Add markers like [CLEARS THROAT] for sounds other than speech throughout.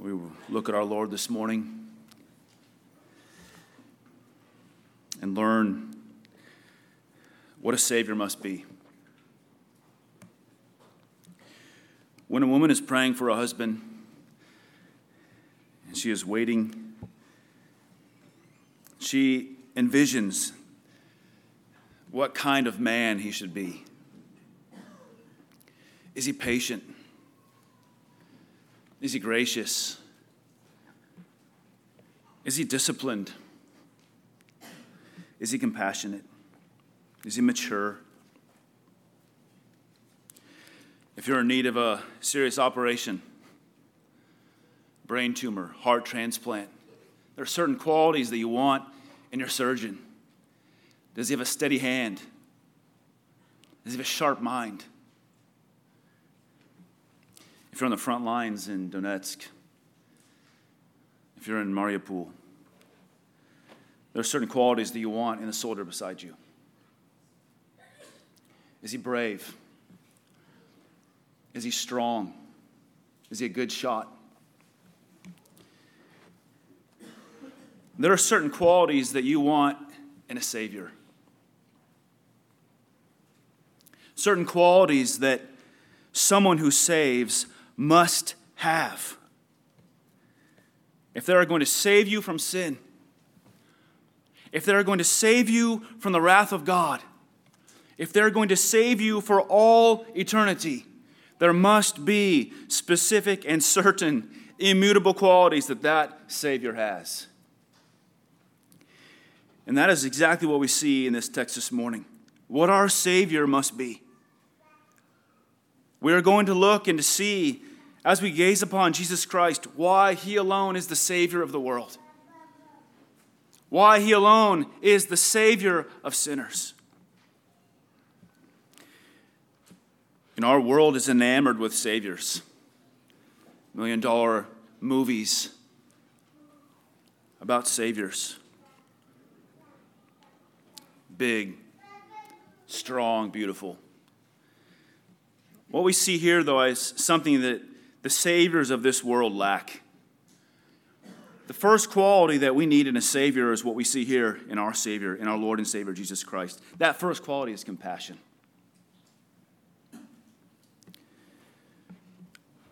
We look at our Lord this morning and learn what a Savior must be. When a woman is praying for a husband and she is waiting, she envisions what kind of man he should be. Is he patient? Is he gracious? Is he disciplined? Is he compassionate? Is he mature? If you're in need of a serious operation, brain tumor, heart transplant, there are certain qualities that you want in your surgeon. Does he have a steady hand? Does he have a sharp mind? If you're on the front lines in Donetsk, if you're in Mariupol, there are certain qualities that you want in a soldier beside you. Is he brave? Is he strong? Is he a good shot? There are certain qualities that you want in a Savior. Certain qualities that someone who saves must have. If they are going to save you from sin, if they're going to save you from the wrath of God, if they're going to save you for all eternity, there must be specific and certain immutable qualities that that Savior has. And that is exactly what we see in this text this morning. What our Savior must be. We are going to look and to see, as we gaze upon Jesus Christ, why He alone is the Savior of the world, why He alone is the Savior of sinners. And our world is enamored with Saviors, million dollar movies about Saviors. Big, strong, beautiful. What we see here, though, is something that the saviors of this world lack. The first quality that we need in a Savior is what we see here in our Savior, in our Lord and Savior Jesus Christ. That first quality is compassion.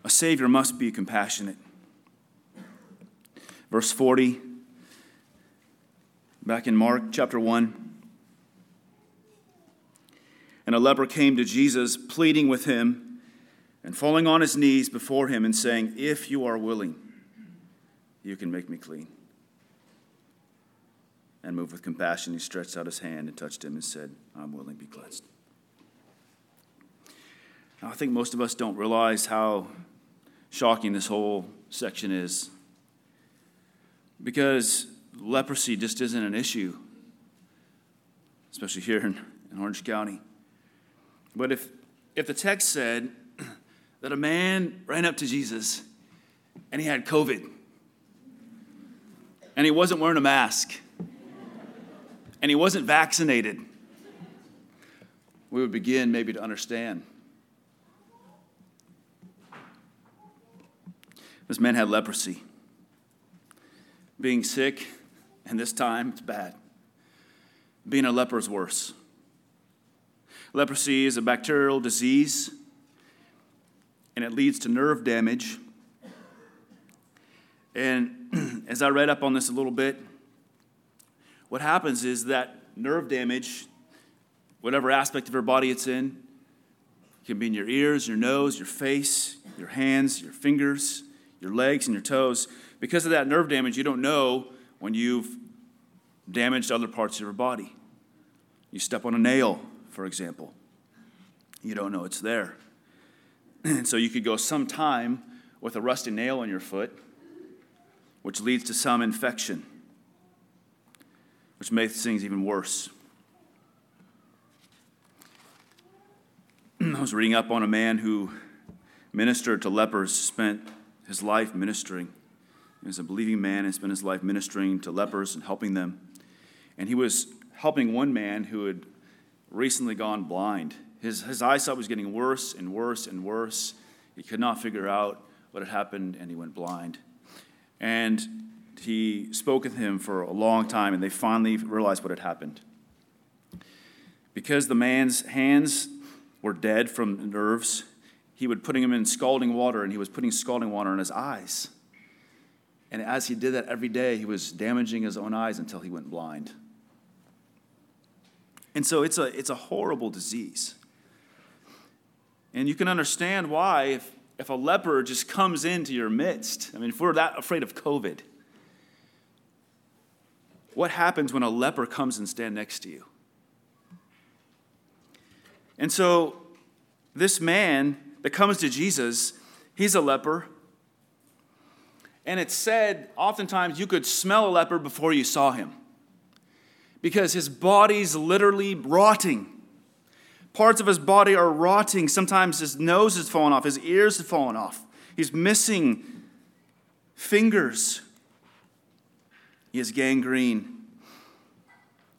A Savior must be compassionate. Verse 40, back in Mark chapter 1. And a leper came to Jesus, pleading with him and falling on his knees before him and saying, If you are willing, you can make me clean. And moved with compassion, he stretched out his hand and touched him and said, I'm willing, be cleansed. Now, I think most of us don't realize how shocking this whole section is because leprosy just isn't an issue, especially here in, in Orange County. But if, if the text said that a man ran up to Jesus and he had COVID and he wasn't wearing a mask and he wasn't vaccinated, we would begin maybe to understand. This man had leprosy. Being sick, and this time it's bad. Being a leper is worse. Leprosy is a bacterial disease, and it leads to nerve damage. And [CLEARS THROAT] as I read up on this a little bit, what happens is that nerve damage, whatever aspect of your body it's in, can be in your ears, your nose, your face, your hands, your fingers, your legs, and your toes. Because of that nerve damage, you don't know when you've damaged other parts of your body. You step on a nail, for example. You don't know it's there. And [CLEARS THROAT] so you could go some time with a rusty nail in your foot, which leads to some infection, which makes things even worse. [CLEARS THROAT] I was reading up on a man who ministered to lepers, spent his life ministering. He was a believing man and spent his life ministering to lepers and helping them. And he was helping one man who had recently gone blind. His, his eyesight was getting worse and worse and worse. He could not figure out what had happened, and he went blind. And he spoke with him for a long time, and they finally realized what had happened. Because the man's hands were dead from nerves, he would putting him in scalding water, and he was putting scalding water in his eyes. And as he did that every day, he was damaging his own eyes until he went blind. And so it's a, it's a horrible disease. And you can understand why, if, if a leper just comes into your midst, I mean, if we're that afraid of COVID, what happens when a leper comes and stands next to you? And so, this man that comes to Jesus, he's a leper. And it's said oftentimes you could smell a leper before you saw him because his body's literally rotting. Parts of his body are rotting. Sometimes his nose has fallen off, his ears have fallen off. He's missing fingers. He has gangrene.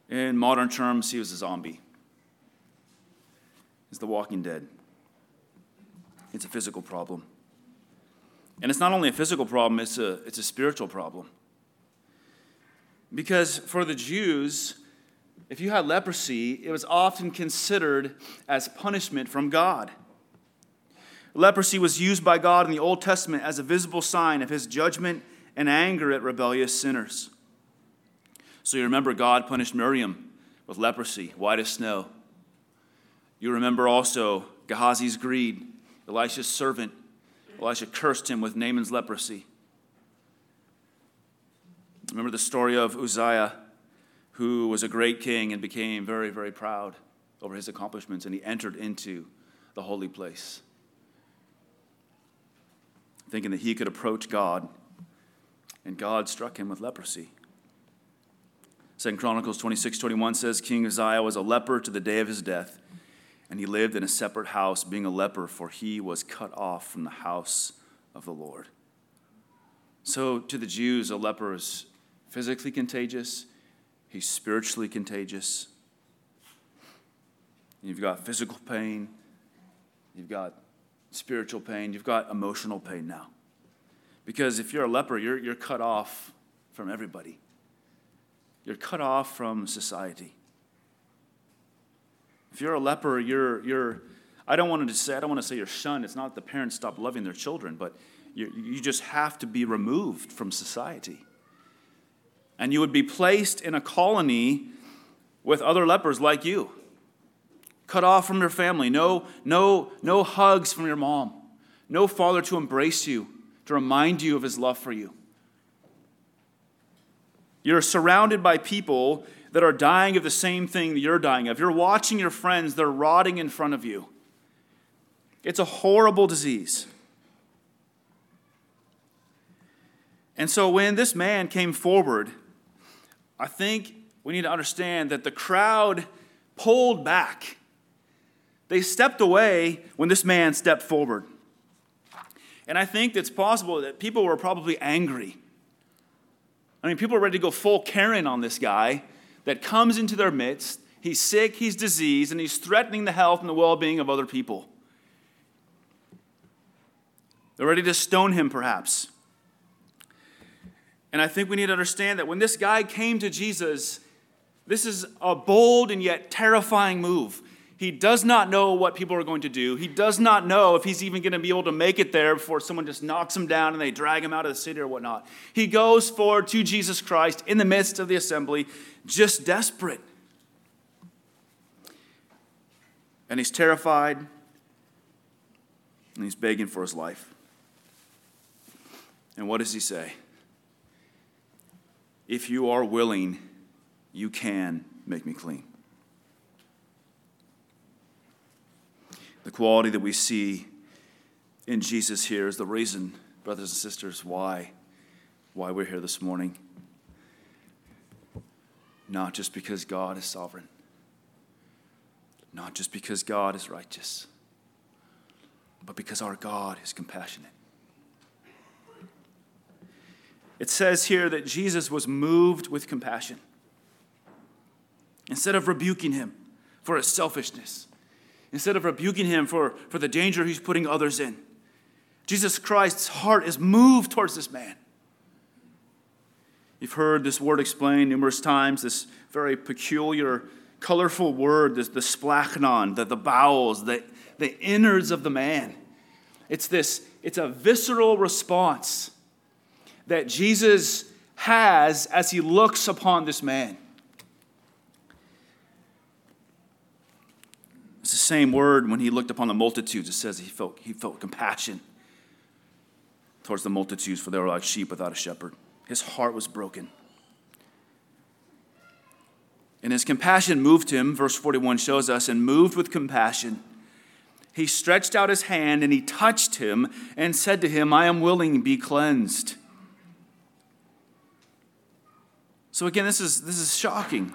In modern terms, he was a zombie. He's the walking dead. It's a physical problem. And it's not only a physical problem, it's a, it's a spiritual problem. Because for the Jews, if you had leprosy, it was often considered as punishment from God. Leprosy was used by God in the Old Testament as a visible sign of his judgment and anger at rebellious sinners. So you remember God punished Miriam with leprosy, white as snow. You remember also Gehazi's greed, Elisha's servant. Elisha cursed him with Naaman's leprosy. Remember the story of Uzziah, who was a great king and became very, very proud over his accomplishments, and he entered into the holy place, thinking that he could approach God, and God struck him with leprosy. Second Chronicles 26 21 says King Uzziah was a leper to the day of his death, and he lived in a separate house, being a leper, for he was cut off from the house of the Lord. So, to the Jews, a leper is physically contagious, he's spiritually contagious. You've got physical pain, you've got spiritual pain, you've got emotional pain now. Because if you're a leper, you're, you're cut off from everybody, you're cut off from society. If you're a leper, you're, you're I don't want to say, I don't want to say you're shunned. It's not that the parents stop loving their children, but you, you just have to be removed from society and you would be placed in a colony with other lepers like you. Cut off from your family. No no no hugs from your mom. No father to embrace you to remind you of his love for you. You're surrounded by people that are dying of the same thing that you're dying of. You're watching your friends. They're rotting in front of you. It's a horrible disease. And so when this man came forward I think we need to understand that the crowd pulled back. They stepped away when this man stepped forward. And I think it's possible that people were probably angry. I mean, people are ready to go full Karen on this guy that comes into their midst. He's sick, he's diseased, and he's threatening the health and the well being of other people. They're ready to stone him, perhaps. And I think we need to understand that when this guy came to Jesus, this is a bold and yet terrifying move. He does not know what people are going to do. He does not know if he's even going to be able to make it there before someone just knocks him down and they drag him out of the city or whatnot. He goes forward to Jesus Christ in the midst of the assembly, just desperate. And he's terrified and he's begging for his life. And what does he say? If you are willing, you can make me clean. The quality that we see in Jesus here is the reason, brothers and sisters, why, why we're here this morning. Not just because God is sovereign, not just because God is righteous, but because our God is compassionate. It says here that Jesus was moved with compassion. Instead of rebuking him for his selfishness, instead of rebuking him for, for the danger he's putting others in, Jesus Christ's heart is moved towards this man. You've heard this word explained numerous times, this very peculiar, colorful word, this, the splanchnon, the, the bowels, the, the innards of the man. It's this, it's a visceral response that Jesus has as he looks upon this man. It's the same word when he looked upon the multitudes. It says he felt, he felt compassion towards the multitudes, for they were like sheep without a shepherd. His heart was broken. And his compassion moved him, verse 41 shows us, and moved with compassion. He stretched out his hand and he touched him and said to him, I am willing, be cleansed. So again, this is, this is shocking.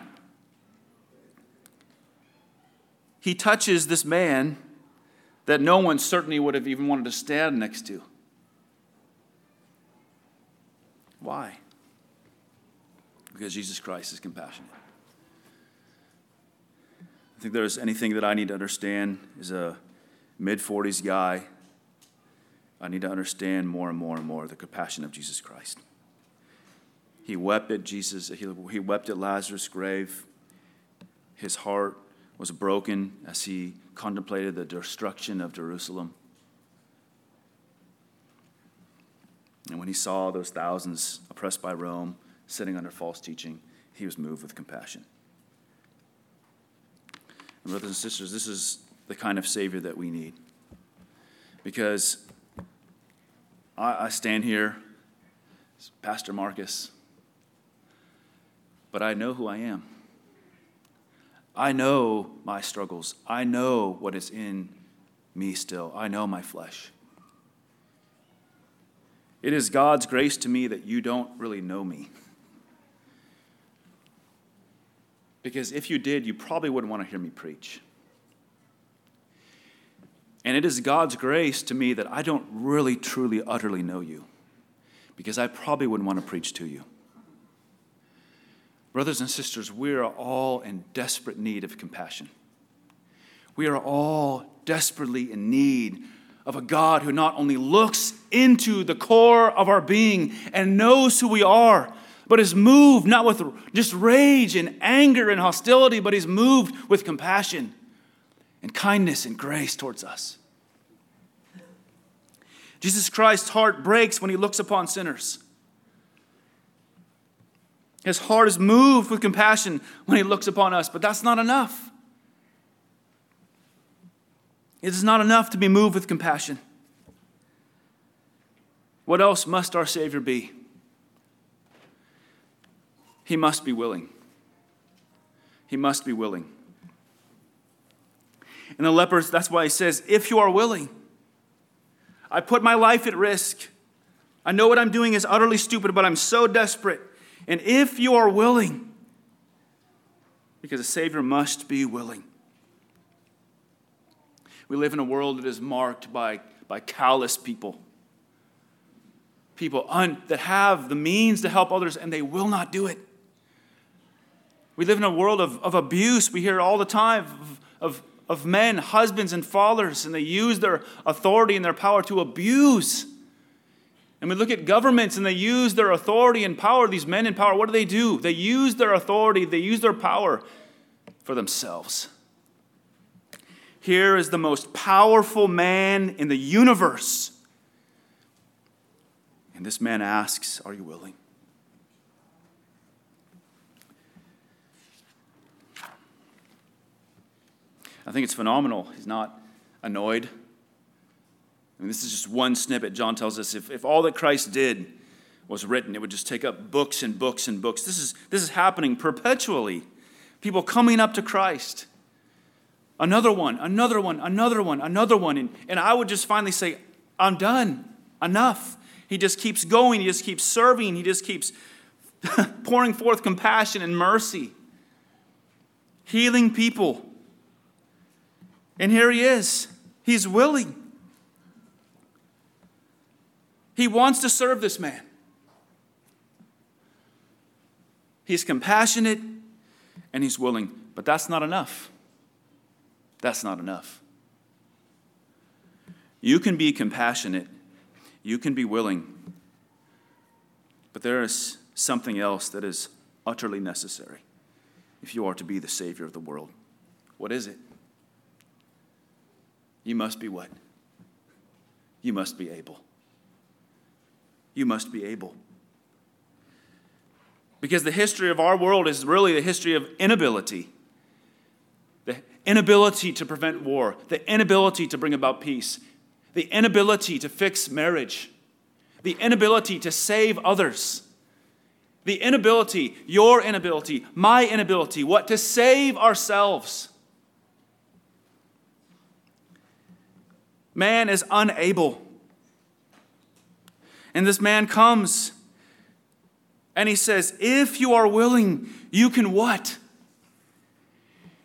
He touches this man that no one certainly would have even wanted to stand next to. Why? Because Jesus Christ is compassionate. I think there's anything that I need to understand as a mid 40s guy. I need to understand more and more and more the compassion of Jesus Christ. He wept at Jesus, he, he wept at Lazarus' grave. His heart was broken as he contemplated the destruction of Jerusalem. And when he saw those thousands oppressed by Rome, sitting under false teaching, he was moved with compassion. And brothers and sisters, this is the kind of Savior that we need. Because I, I stand here, Pastor Marcus, but I know who I am. I know my struggles. I know what is in me still. I know my flesh. It is God's grace to me that you don't really know me. Because if you did, you probably wouldn't want to hear me preach. And it is God's grace to me that I don't really, truly, utterly know you. Because I probably wouldn't want to preach to you. Brothers and sisters, we are all in desperate need of compassion. We are all desperately in need of a God who not only looks into the core of our being and knows who we are, but is moved not with just rage and anger and hostility, but is moved with compassion and kindness and grace towards us. Jesus Christ's heart breaks when he looks upon sinners. His heart is moved with compassion when he looks upon us, but that's not enough. It is not enough to be moved with compassion. What else must our Savior be? He must be willing. He must be willing. And the lepers, that's why he says, if you are willing, I put my life at risk. I know what I'm doing is utterly stupid, but I'm so desperate. And if you are willing, because a Savior must be willing. We live in a world that is marked by, by callous people. People un, that have the means to help others and they will not do it. We live in a world of, of abuse. We hear all the time of, of, of men, husbands, and fathers, and they use their authority and their power to abuse. And we look at governments and they use their authority and power, these men in power, what do they do? They use their authority, they use their power for themselves. Here is the most powerful man in the universe. And this man asks, Are you willing? I think it's phenomenal. He's not annoyed. Mean, this is just one snippet. John tells us if, if all that Christ did was written, it would just take up books and books and books. This is, this is happening perpetually. People coming up to Christ another one, another one, another one, another one. And, and I would just finally say, I'm done. Enough. He just keeps going. He just keeps serving. He just keeps [LAUGHS] pouring forth compassion and mercy, healing people. And here he is. He's willing. He wants to serve this man. He's compassionate and he's willing, but that's not enough. That's not enough. You can be compassionate, you can be willing, but there is something else that is utterly necessary if you are to be the Savior of the world. What is it? You must be what? You must be able. You must be able. Because the history of our world is really the history of inability the inability to prevent war, the inability to bring about peace, the inability to fix marriage, the inability to save others, the inability, your inability, my inability, what? To save ourselves. Man is unable. And this man comes and he says, If you are willing, you can what?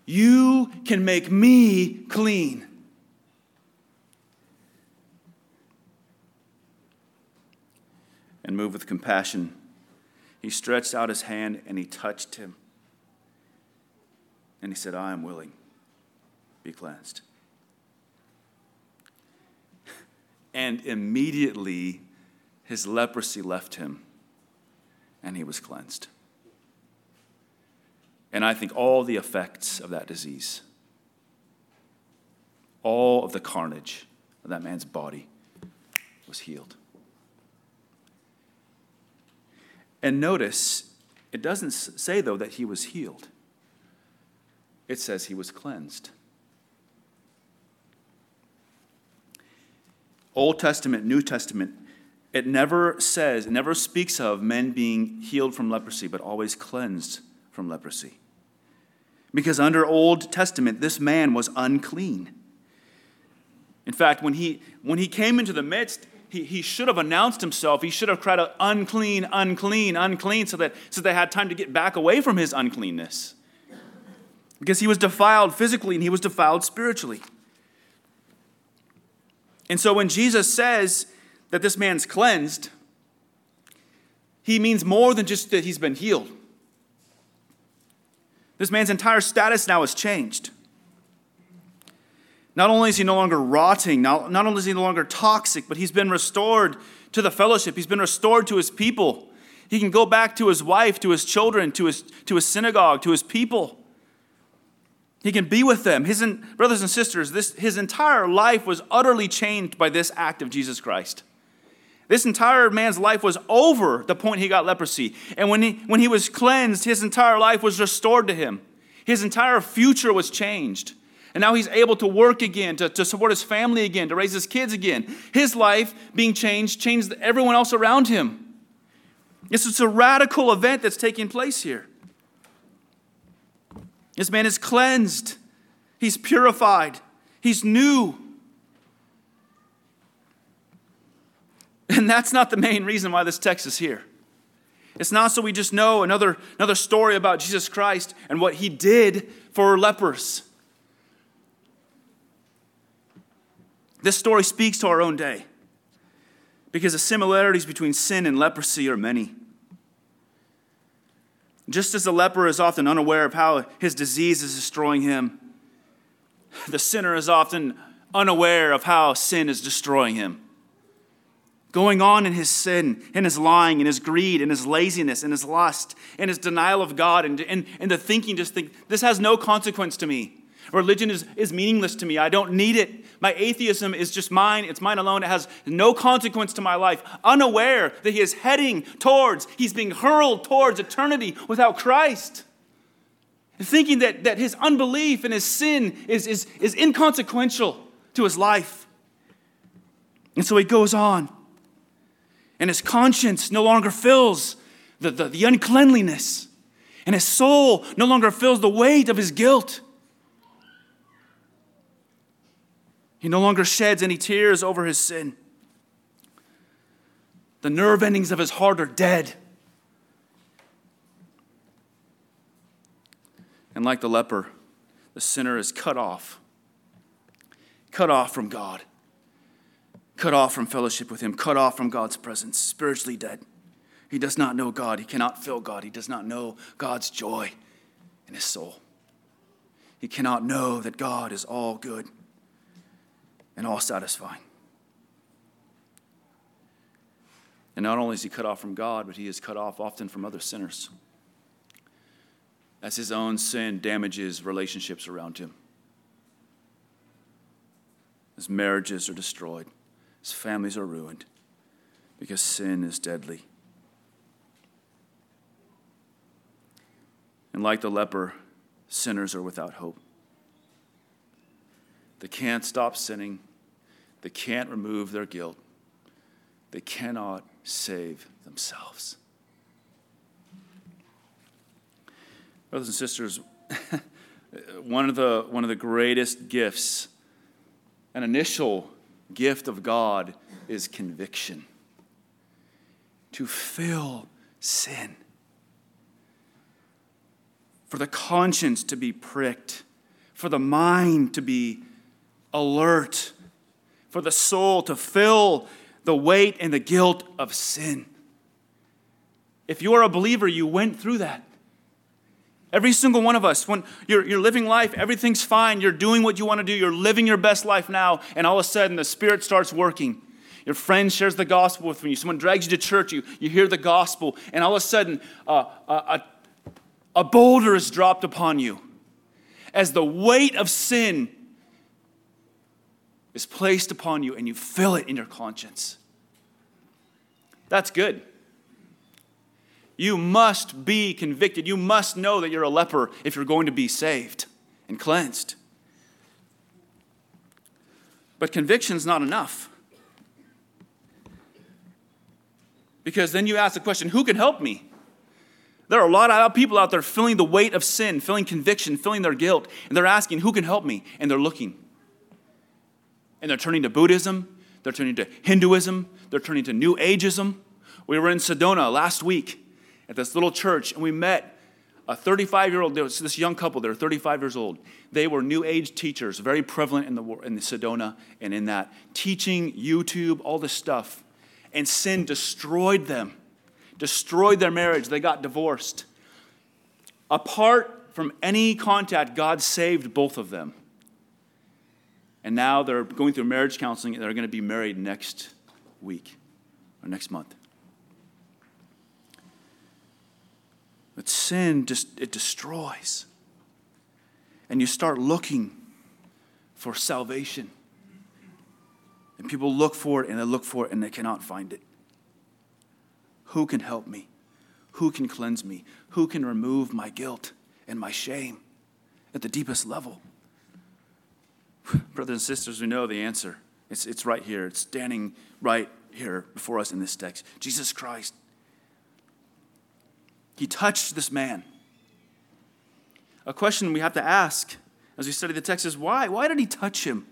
You can make me clean. And moved with compassion, he stretched out his hand and he touched him. And he said, I am willing. Be cleansed. And immediately his leprosy left him and he was cleansed. And I think all the effects of that disease, all of the carnage of that man's body was healed. And notice, it doesn't say, though, that he was healed, it says he was cleansed. Old Testament, New Testament, it never says, it never speaks of men being healed from leprosy, but always cleansed from leprosy. Because under Old Testament, this man was unclean. In fact, when he, when he came into the midst, he, he should have announced himself. He should have cried out, unclean, unclean, unclean, so that, so they had time to get back away from his uncleanness. Because he was defiled physically and he was defiled spiritually. And so when Jesus says that this man's cleansed, he means more than just that he's been healed. This man's entire status now has changed. Not only is he no longer rotting, not, not only is he no longer toxic, but he's been restored to the fellowship. He's been restored to his people. He can go back to his wife, to his children, to his, to his synagogue, to his people. He can be with them. His brothers and sisters, this, his entire life was utterly changed by this act of Jesus Christ. This entire man's life was over the point he got leprosy. And when he, when he was cleansed, his entire life was restored to him. His entire future was changed. And now he's able to work again, to, to support his family again, to raise his kids again. His life being changed changed everyone else around him. This is a radical event that's taking place here. This man is cleansed, he's purified, he's new. And that's not the main reason why this text is here. It's not so we just know another, another story about Jesus Christ and what he did for lepers. This story speaks to our own day because the similarities between sin and leprosy are many. Just as the leper is often unaware of how his disease is destroying him, the sinner is often unaware of how sin is destroying him going on in his sin, in his lying, in his greed, in his laziness, in his lust, in his denial of God, and, and, and the thinking, just think, this has no consequence to me. Religion is, is meaningless to me. I don't need it. My atheism is just mine. It's mine alone. It has no consequence to my life. Unaware that he is heading towards, he's being hurled towards eternity without Christ. Thinking that, that his unbelief and his sin is, is, is inconsequential to his life. And so he goes on and his conscience no longer fills the, the, the, uncleanliness, and his soul no longer feels the weight of his guilt. He no longer sheds any tears over his sin. The nerve endings of his heart are dead. And like the leper, the sinner is cut off, cut off from God cut off from fellowship with Him, cut off from God's presence, spiritually dead. He does not know God. He cannot feel God. He does not know God's joy in his soul. He cannot know that God is all good and all satisfying. And not only is he cut off from God, but he is cut off often from other sinners. As his own sin damages relationships around him. His marriages are destroyed, his families are ruined because sin is deadly. And like the leper, sinners are without hope. They can't stop sinning, they can't remove their guilt, they cannot save themselves. Brothers and sisters, [LAUGHS] one of the, one of the greatest gifts, an initial gift of God, is conviction. To fill sin. For the conscience to be pricked, for the mind to be alert, for the soul to fill the weight and the guilt of sin. If you're a believer, you went through that. Every single one of us, when you're, you're living life, everything's fine, you're doing what you want to do, you're living your best life now, and all of a sudden the Spirit starts working. Your friend shares the gospel with you, someone drags you to church, you, you hear the gospel, and all of a sudden uh, a, a, a boulder is dropped upon you as the weight of sin is placed upon you and you feel it in your conscience. That's good. You must be convicted. You must know that you're a leper if you're going to be saved and cleansed. But conviction's not enough. Because then you ask the question who can help me? There are a lot of people out there feeling the weight of sin, feeling conviction, feeling their guilt, and they're asking, Who can help me? And they're looking. And they're turning to Buddhism, they're turning to Hinduism, they're turning to New Ageism. We were in Sedona last week at this little church, and we met a 35 year old, this young couple, they were 35 years old. They were New Age teachers, very prevalent in the, in the Sedona and in that, teaching YouTube, all this stuff. And sin destroyed them, destroyed their marriage. They got divorced. Apart from any contact, God saved both of them. And now they're going through marriage counseling and they're going to be married next week or next month. But sin just it destroys. And you start looking for salvation. And people look for it and they look for it and they cannot find it. Who can help me? Who can cleanse me? Who can remove my guilt and my shame at the deepest level? Brothers and sisters, we know the answer. It's, it's right here. It's standing right here before us in this text. Jesus Christ. He touched this man. A question we have to ask as we study the text is why? Why did he touch him?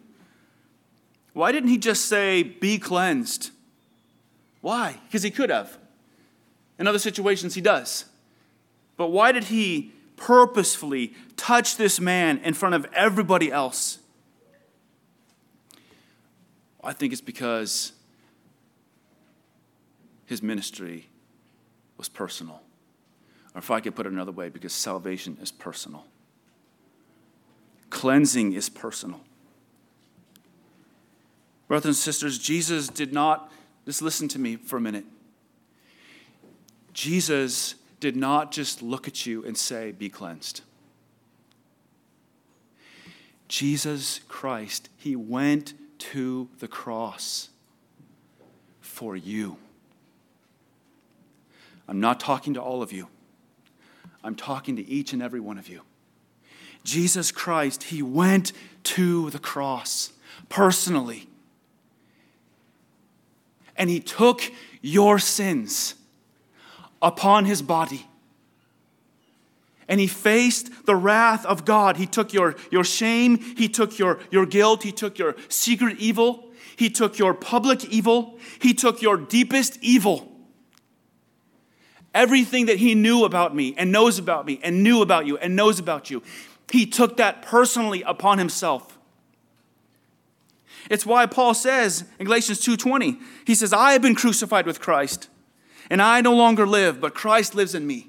Why didn't he just say, be cleansed? Why? Because he could have. In other situations, he does. But why did he purposefully touch this man in front of everybody else? I think it's because his ministry was personal. Or if I could put it another way, because salvation is personal, cleansing is personal. Brothers and sisters, Jesus did not, just listen to me for a minute. Jesus did not just look at you and say, Be cleansed. Jesus Christ, He went to the cross for you. I'm not talking to all of you, I'm talking to each and every one of you. Jesus Christ, He went to the cross personally. And He took your sins upon His body and he faced the wrath of God. He took your, your shame, he took your, your guilt, he took your secret evil, he took your public evil, he took your deepest evil. Everything that he knew about me and knows about me and knew about you and knows about you, he took that personally upon himself. It's why Paul says in Galatians 2:20, he says, "I have been crucified with Christ, and I no longer live, but Christ lives in me."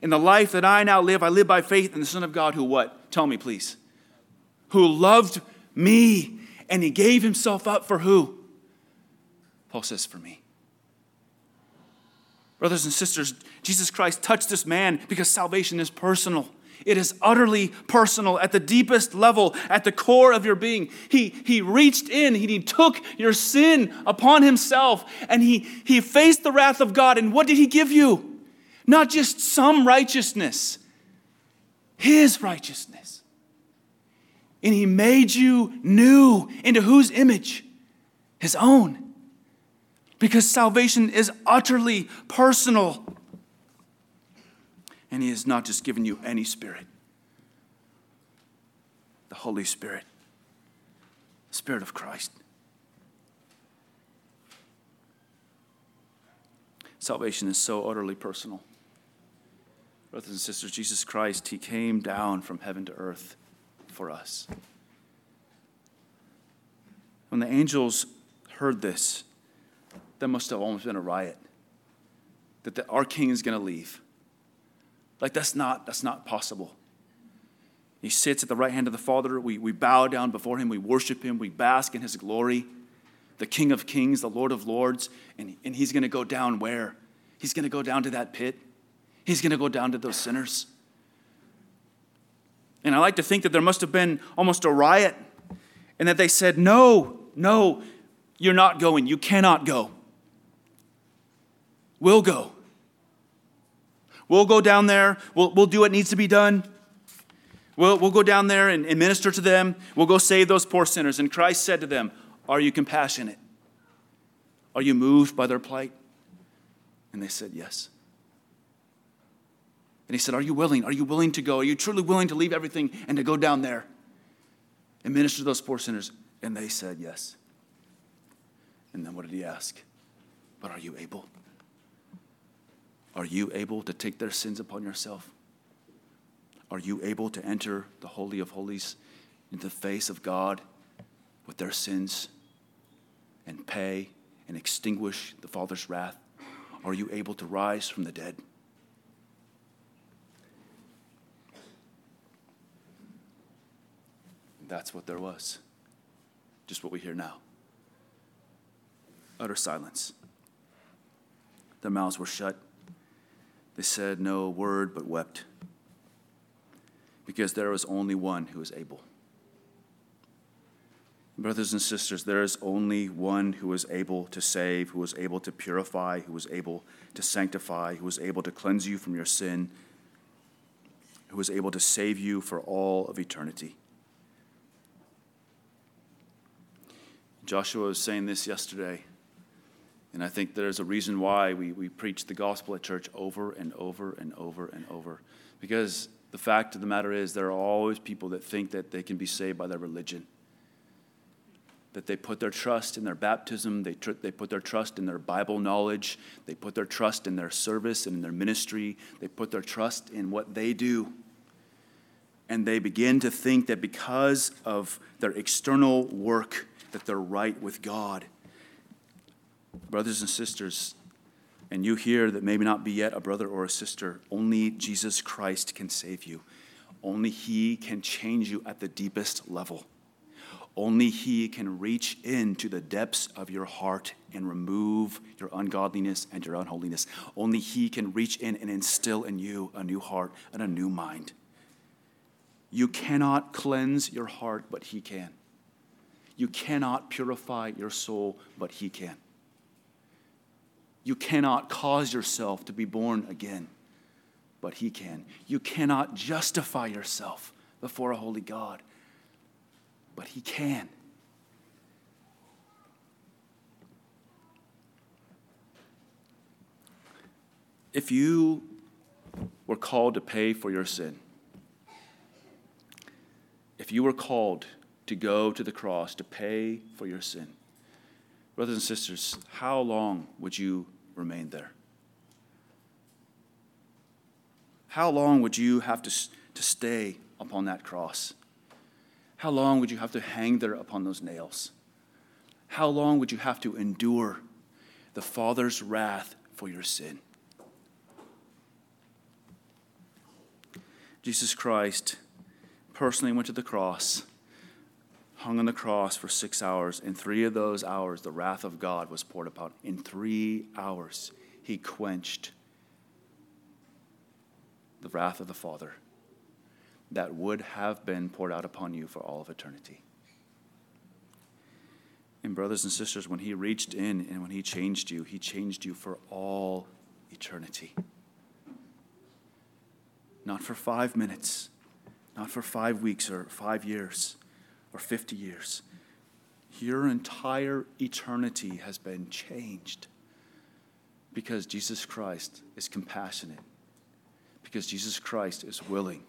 In the life that I now live, I live by faith in the Son of God who what? Tell me, please. Who loved me and he gave himself up for who? Paul says, for me. Brothers and sisters, Jesus Christ touched this man because salvation is personal. It is utterly personal at the deepest level, at the core of your being. He, he reached in, he, he took your sin upon himself, and he, he faced the wrath of God. And what did he give you? Not just some righteousness, his righteousness. And he made you new. Into whose image? His own. Because salvation is utterly personal. And He has not just given you any spirit, the Holy Spirit, the Spirit of Christ. Salvation is so utterly personal. Brothers and sisters, Jesus Christ, He came down from heaven to earth for us. When the angels heard this, there must have almost been a riot that the, our king is going to leave. Like that's not that's not possible. He sits at the right hand of the Father. We, we bow down before him. We worship him. We bask in his glory. The King of Kings, the Lord of Lords. And, and he's going to go down where? He's going to go down to that pit. He's going to go down to those sinners. And I like to think that there must have been almost a riot and that they said, No, no, you're not going. You cannot go. We'll go. We'll go down there. We'll, we'll do what needs to be done. We'll, we'll go down there and, and minister to them. We'll go save those poor sinners. And Christ said to them, Are you compassionate? Are you moved by their plight? And they said, Yes. And he said, Are you willing? Are you willing to go? Are you truly willing to leave everything and to go down there and minister to those poor sinners? And they said, Yes. And then what did he ask? But are you able? Are you able to take their sins upon yourself? Are you able to enter the Holy of Holies into the face of God with their sins and pay and extinguish the Father's wrath? Are you able to rise from the dead? That's what there was. Just what we hear now. Utter silence. Their mouths were shut. They said no word but wept, because there was only one who was able. Brothers and sisters, there is only one who is able to save, who is able to purify, who is able to sanctify, who is able to cleanse you from your sin, who is able to save you for all of eternity. Joshua was saying this yesterday. And I think there's a reason why we, we preach the gospel at church over and over and over and over. Because the fact of the matter is, there are always people that think that they can be saved by their religion. That they put their trust in their baptism, they, tr- they put their trust in their Bible knowledge, they put their trust in their service and in their ministry, they put their trust in what they do. And they begin to think that because of their external work, that they're right with God brothers and sisters, and you here that maybe not be yet a brother or a sister, only Jesus Christ can save you. Only He can change you at the deepest level. Only He can reach into the depths of your heart and remove your ungodliness and your unholiness. Only He can reach in and instill in you a new heart and a new mind. You cannot cleanse your heart, but He can. You cannot purify your soul, but He can. You cannot cause yourself to be born again, but He can. You cannot justify yourself before a holy God, but He can. If you were called to pay for your sin, if you were called to go to the cross to pay for your sin, brothers and sisters, how long would you remain there? How long would you have to, to stay upon that cross? How long would you have to hang there upon those nails? How long would you have to endure the Father's wrath for your sin? Jesus Christ personally went to the cross, hung on the cross for six hours. In three of those hours, the wrath of God was poured upon. In three hours, he quenched the wrath of the Father that would have been poured out upon you for all of eternity. And, brothers and sisters, when he reached in and when he changed you, he changed you for all eternity. Not for five minutes, not for five weeks or five years or 50 years. Your entire eternity has been changed because Jesus Christ is compassionate, because Jesus Christ is willing,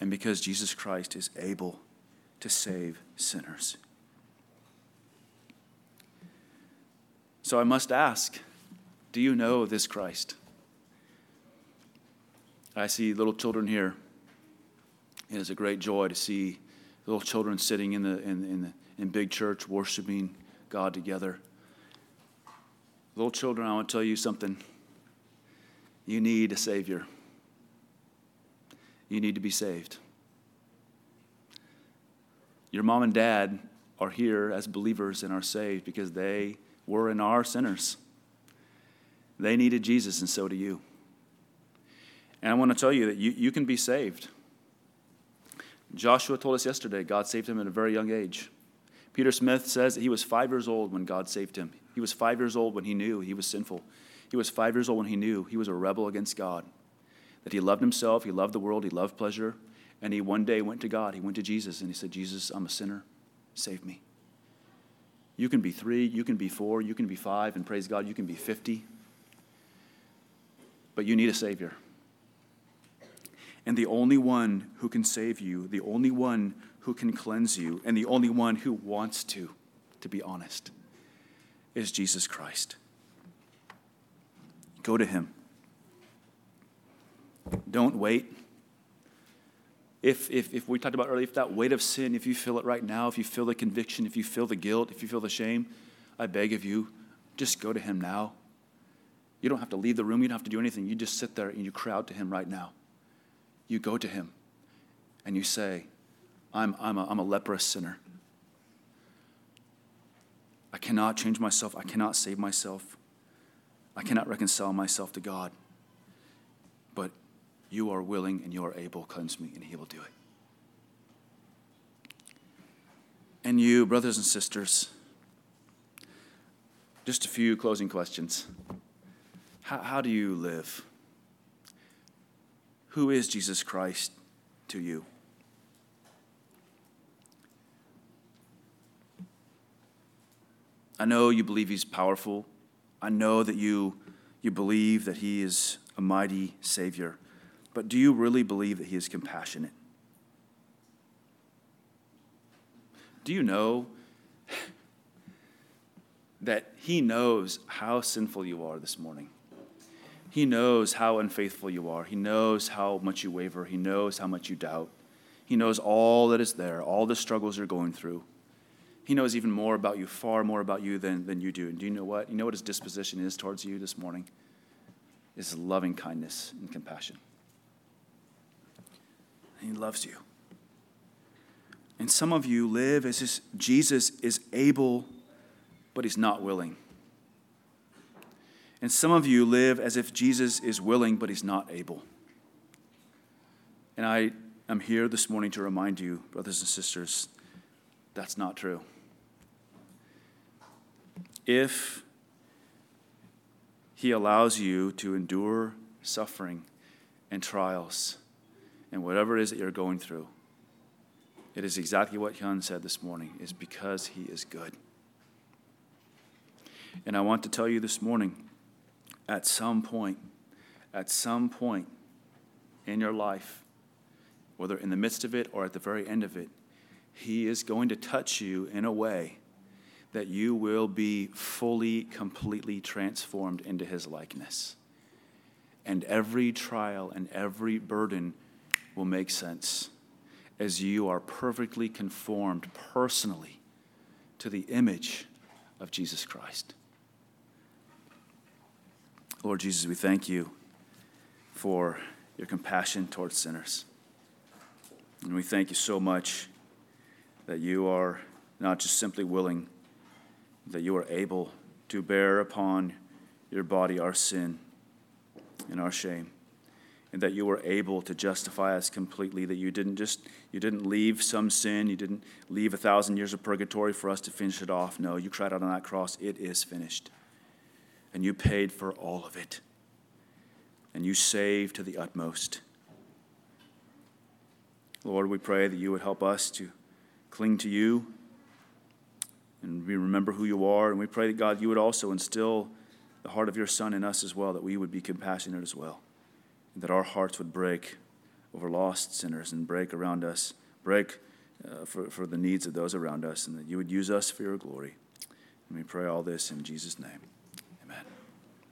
and because Jesus Christ is able to save sinners. So I must ask do you know this Christ? I see little children here. It is a great joy to see little children sitting in the in, in the in big church worshiping God together. Little children, I want to tell you something. You need a Savior. You need to be saved. Your mom and dad are here as believers and are saved because they were and are sinners. They needed Jesus, and so do you. And I want to tell you that you, you can be saved. Joshua told us yesterday God saved him at a very young age. Peter Smith says that he was five years old when God saved him. He was five years old when he knew he was sinful. He was five years old when he knew he was a rebel against God, that he loved himself, he loved the world, he loved pleasure, and he one day went to God. He went to Jesus and he said, Jesus, I'm a sinner. Save me. You can be three, you can be four, you can be five, and praise God, you can be 50. But you need a Savior. And the only one who can save you, the only one who can cleanse you, and the only one who wants to, to be honest, is Jesus Christ. Go to him. Don't wait. If, if, if we talked about earlier, if that weight of sin, if you feel it right now, if you feel the conviction, if you feel the guilt, if you feel the shame, I beg of you, just go to him now. You don't have to leave the room, you don't have to do anything. You just sit there and you crowd to him right now. You go to him and you say, I'm, I'm, a, I'm a leprous sinner. I cannot change myself. I cannot save myself. I cannot reconcile myself to God. But you are willing and you are able. Cleanse me, and He will do it. And you, brothers and sisters, just a few closing questions. How, how do you live? Who is Jesus Christ to you? I know you believe he's powerful. I know that you, you believe that he is a mighty Savior. But do you really believe that he is compassionate? Do you know [LAUGHS] that he knows how sinful you are this morning? He knows how unfaithful you are. He knows how much you waver. He knows how much you doubt. He knows all that is there, all the struggles you're going through. He knows even more about you, far more about you than, than you do. And do you know what? You know what his disposition is towards you this morning? Is loving kindness and compassion. He loves you. And some of you live as Jesus is able, but he's not willing. And some of you live as if Jesus is willing, but he's not able. And I am here this morning to remind you, brothers and sisters, that's not true if He allows you to endure suffering and trials and whatever it is that you're going through, it is exactly what Hyun said this morning, is because He is good. And I want to tell you this morning, at some point, at some point in your life, whether in the midst of it or at the very end of it, He is going to touch you in a way that you will be fully, completely transformed into his likeness. And every trial and every burden will make sense as you are perfectly conformed personally to the image of Jesus Christ. Lord Jesus, we thank you for your compassion towards sinners. And we thank you so much that you are not just simply willing that you are able to bear upon your body our sin and our shame and that you were able to justify us completely that you didn't just you didn't leave some sin you didn't leave a thousand years of purgatory for us to finish it off no you cried out on that cross it is finished and you paid for all of it and you saved to the utmost lord we pray that you would help us to cling to you and we remember who you are and we pray that god you would also instill the heart of your son in us as well that we would be compassionate as well that our hearts would break over lost sinners and break around us, break uh, for, for the needs of those around us, and that you would use us for your glory. And we pray all this in Jesus' name.